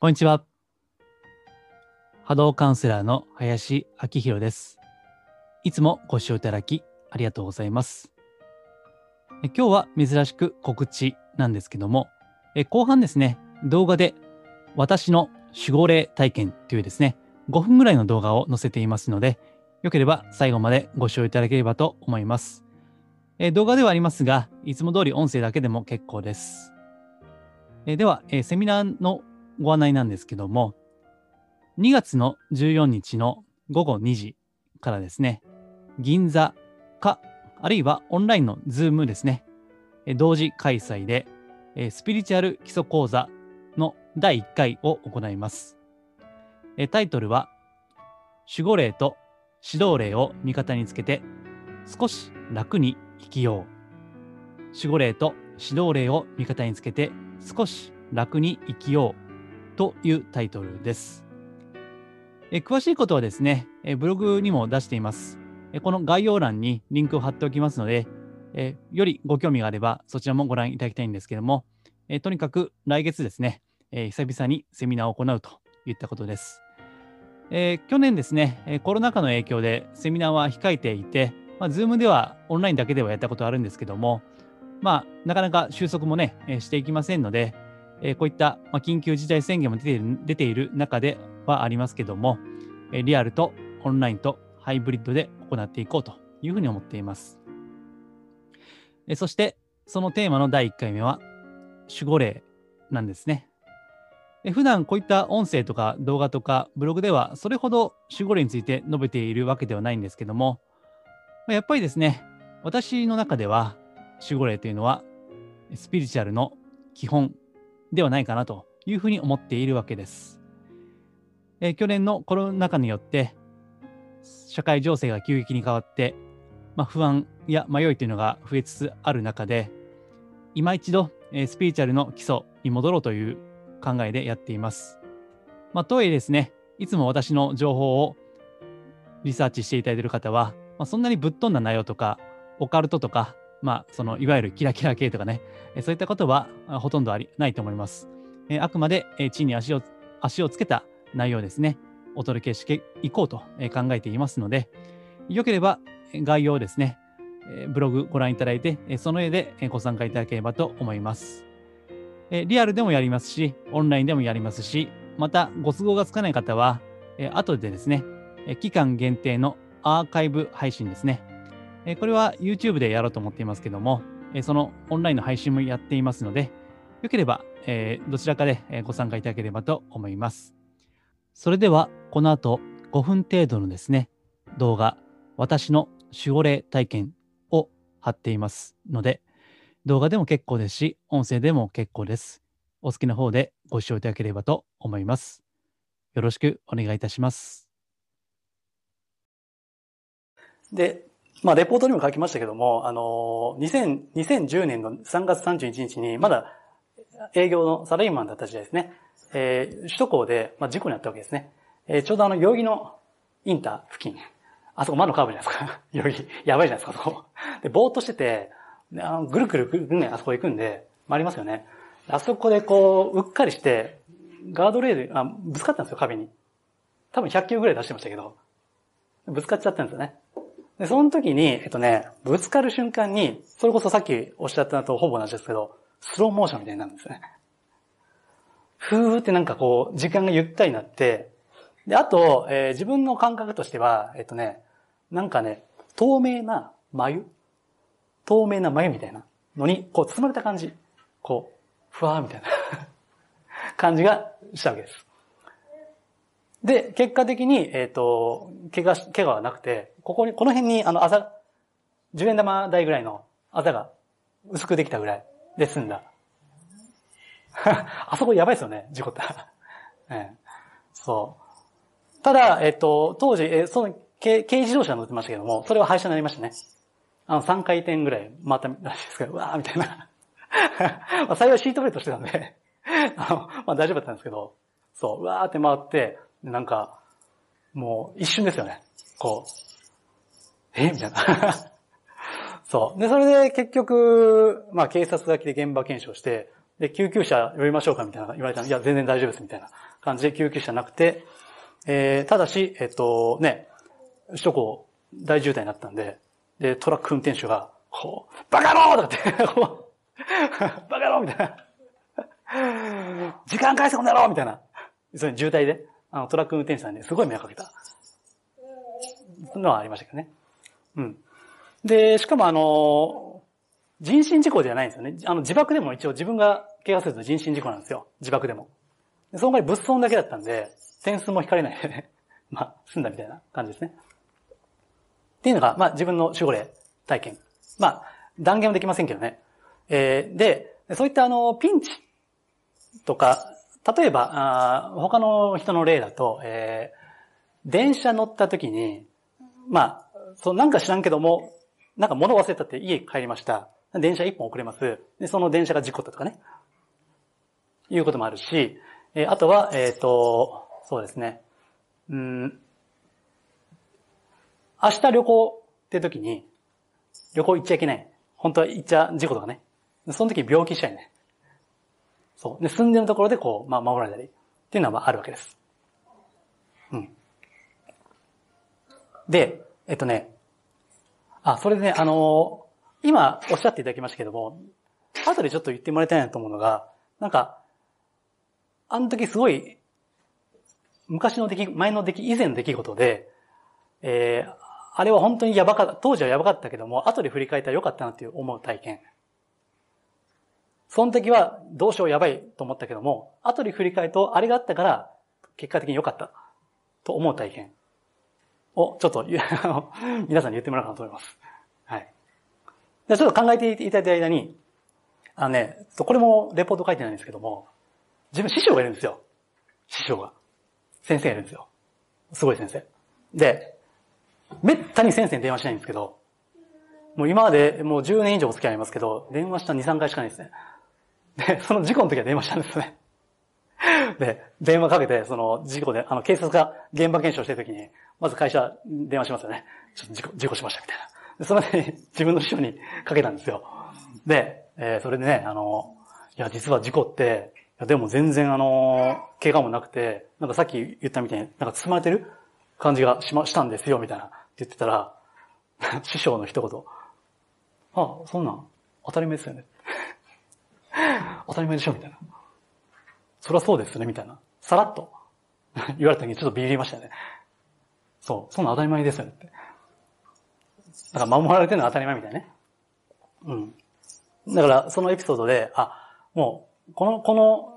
こんにちは。波動カウンセラーの林明宏です。いつもご視聴いただきありがとうございます。今日は珍しく告知なんですけども、え後半ですね、動画で私の守護霊体験というですね、5分ぐらいの動画を載せていますので、よければ最後までご視聴いただければと思います。え動画ではありますが、いつも通り音声だけでも結構です。えでは、えセミナーのご案内なんですけども、2月の14日の午後2時からですね、銀座か、あるいはオンラインのズームですね、同時開催で、スピリチュアル基礎講座の第1回を行います。タイトルは、守護霊と指導霊を味方につけて、少し楽に生きよう。守護霊と指導霊を味方につけて、少し楽に生きよう。というタイトルです。え詳しいことはですね、えブログにも出しています。えこの概要欄にリンクを貼っておきますので、えよりご興味があればそちらもご覧いただきたいんですけども、えとにかく来月ですね、え久々にセミナーを行うといったことです。え去年ですね、えコロナ禍の影響でセミナーは控えていて、まあ、Zoom ではオンラインだけではやったことあるんですけども、まあ、なかなか収束もね、えしていきませんので、えこういった、ま、緊急事態宣言も出ている出ている中ではありますけども、えリアルとオンラインとハイブリッドで行っていこうというふうに思っています。えそして、そのテーマの第1回目は、守護霊なんですね。えー普段こういった音声とか動画とかブログではそれほど守護霊について述べているわけではないんですけども、まやっぱりですね、私の中では守護霊というのはスピリチュアルの基本ではないかなというふうに思っているわけです。えー去年のコロナ禍によって社会情勢が急激に変わって、まあ、不安や迷いというのが増えつつある中で今一度、えースピリチュアルの基礎に戻ろうという考えでやっています。まあ、とはいえですねいつも私の情報をリサーチしていただいている方は、まあ、そんなにぶっ飛んだ内容とかオカルトとか、まあ、そのいわゆるキラキラ系とかねそういったことはほとんどありないと思います。あくまで、地に足を足をつけた内容ですね、お届けしていこうと考えていますので、よければ概要ですね、ブログご覧いただいて、その上でご参加いただければと思います。リアルでもやりますし、オンラインでもやりますし、またご都合がつかない方は、後でですね、期間限定のアーカイブ配信ですね。えーこれは YouTube でやろうと思っていますけども、えーそのオンラインの配信もやっていますので、よければ、えーどちらかでえーご参加いただければと思います。それでは、この後5分程度のですね、動画、私の守護霊体験を貼っていますので、動画でも結構ですし、音声でも結構です。お好きな方でご視聴いただければと思います。よろしくお願いいたします。で、まあ、レポートにも書きましたけども、あの、2000 2010年の3月31日に、まだ営業のサラリーマンだった時代ですね。えー首都高で、まあ、事故にあったわけですね。えーちょうどあの、代々木のインター付近。あそこ魔のカーブじゃないですか。代々木。やばいじゃないですか、そこ。で、ぼーっとしてて、あのぐるぐるぐるぐるね、あそこ行くんで、回りますよね。あそこでこう、うっかりして、ガードレール、あ、ぶつかったんですよ、壁に。多分100キロぐらい出してましたけど、ぶつかっちゃったんですよね。で、その時に、えっとね、ぶつかる瞬間に、それこそさっきおっしゃったのとほぼ同じですけど、スローモーションみたいになるんですね。ふーってなんかこう、時間がゆったりになって、で、あと、えー自分の感覚としては、えっとね、なんかね、透明な眉透明な眉みたいなのに、こう包まれた感じ。こう、ふわーみたいな 感じがしたわけです。で、結果的に、えっ、と、怪我、怪我はなくて、ここに、この辺に、あの、あざ、10円玉台ぐらいのあざが薄くできたぐらいで済んだ。あそこやばいですよね、事故ったら。ええそう。ただ、えっ、と、当時、えーその軽、軽自動車乗ってましたけども、それは廃車になりましたね。あの、3回転ぐらい回ったらしいですけど、うわーみたいな。まあ、幸いシートベルトしてたんで、あの、まあ大丈夫だったんですけど、そう、うわーって回って、なんか、もう一瞬ですよね。こう、え？みたいな。そう。で、それで結局、まあ警察が来て現場検証して、で、救急車呼びましょうかみたいな言われたの。いや、全然大丈夫ですみたいな感じで救急車なくて、えー、ただし、えっと、ね、首都高大渋滞になったんで、で、トラック運転手が、こう、バカ野郎とかって、こう、バカ野郎みたいな。時間返せこの野郎みたいな。それ渋滞で、あの、トラック運転手さんにすごい迷惑かけた。のはありましたけどね。うん。で、しかもあの、人身事故ではないんですよね。あの、自爆でも一応自分が怪我すると人身事故なんですよ。自爆でも。その代わり物損だけだったんで、点数も引かれないでね。まあ、済んだみたいな感じですね。っていうのが、まあ自分の守護霊体験。まあ、断言はできませんけどね。えー、で、そういったあの、ピンチとか、例えば、あ他の人の例だと、えー、電車乗った時に、まあ、そう、なんか知らんけども、なんか物忘れたって家帰りました。電車一本遅れます。で、その電車が事故ったとかね。いうこともあるし、えー、あとは、えっ、ー、と、そうですね。うん、明日旅行って時に、旅行行っちゃいけない。本当は行っちゃ事故とかね。その時病気しちゃいね。そう。で、住んでるところでこう、まあ、守られたり。っていうのはまあるわけです。うん。で、えっとね、あ、それでね、あのー、今おっしゃっていただきましたけども、後でちょっと言ってもらいたいなと思うのが、なんか、あの時すごい、昔の出来、前の出来、以前の出来事で、えー、あれは本当にやばかった、当時はやばかったけども、後で振り返ったらよかったなっていう思う体験。その時はどうしようやばいと思ったけども、後で振り返ると、あれがあったから、結果的に良かったと思う体験を、ちょっと、皆さんに言ってもらおうかなと思います。はい。じゃちょっと考えていただいた間に、あのね、これもレポート書いてないんですけども、自分師匠がいるんですよ。師匠が。先生がいるんですよ。すごい先生。で、めったに先生に電話しないんですけど、もう今までもう10年以上お付き合いありますけど、電話した2、3回しかないですね。で、その事故の時は電話したんですね。で、電話かけて、その事故で、あの、警察が現場検証してる時に、まず会社電話しますよね。ちょっと事故、事故しましたみたいな。で、そので自分の師匠にかけたんですよ。で、えー、それでね、あの、いや、実は事故って、いやでも全然あの、怪我もなくて、なんかさっき言ったみたいに、なんか包まれてる感じがしま、したんですよ、みたいな。って言ってたら、師匠の一言。あ、そんなん、当たり前ですよね。当たり前でしょみたいな。そりゃそうですねみたいな。さらっと 言われた時にちょっとビビりましたね。そう、そんな当たり前ですよねって。だから守られてるのは当たり前みたいね。うん。だから、そのエピソードで、あ、もう、この、この、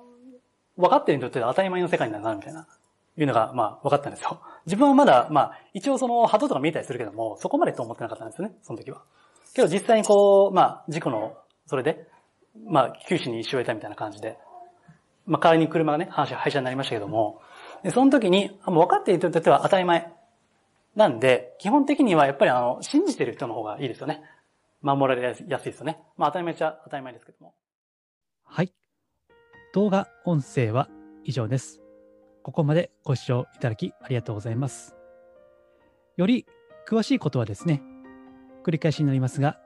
分かってる人って当たり前の世界になるな、みたいな、いうのが、まあ、分かったんですよ。自分はまだ、まあ、一応その、波動とか見えたりするけども、そこまでと思ってなかったんですよね、その時は。けど実際にこう、まあ、事故の、それで、まあ、九死に一生を得たみたいな感じで、まあ、代わりに車がね、廃車になりましたけども、でその時に、もう分かっている人にとっては当たり前。なんで、基本的にはやっぱりあの、信じてる人の方がいいですよね。守られやすいですよね。まあ、当たり前っちゃ当たり前ですけども。はい。動画、音声は以上です。ここまでご視聴いただきありがとうございます。より詳しいことはですね、繰り返しになりますが、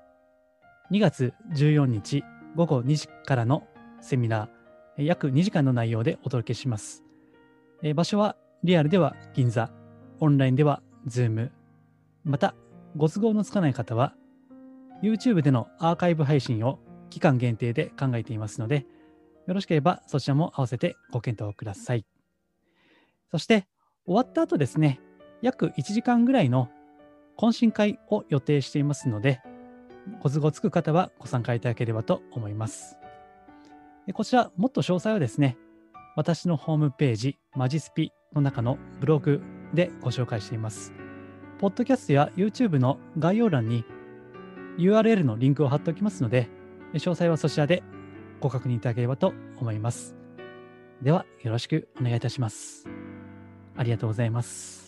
2月14日午後2時からのセミナー、約2時間の内容でお届けします。場所はリアルでは銀座、オンラインでは Zoom、またご都合のつかない方は YouTube でのアーカイブ配信を期間限定で考えていますので、よろしければそちらも合わせてご検討ください。そして終わった後ですね、約1時間ぐらいの懇親会を予定していますので、ご都合つく方はご参加いただければと思います。こちら、もっと詳細はですね、私のホームページ、マジスピの中のブログでご紹介しています。ポッドキャストや YouTube の概要欄に URL のリンクを貼っておきますので、詳細はそちらでご確認いただければと思います。では、よろしくお願いいたします。ありがとうございます。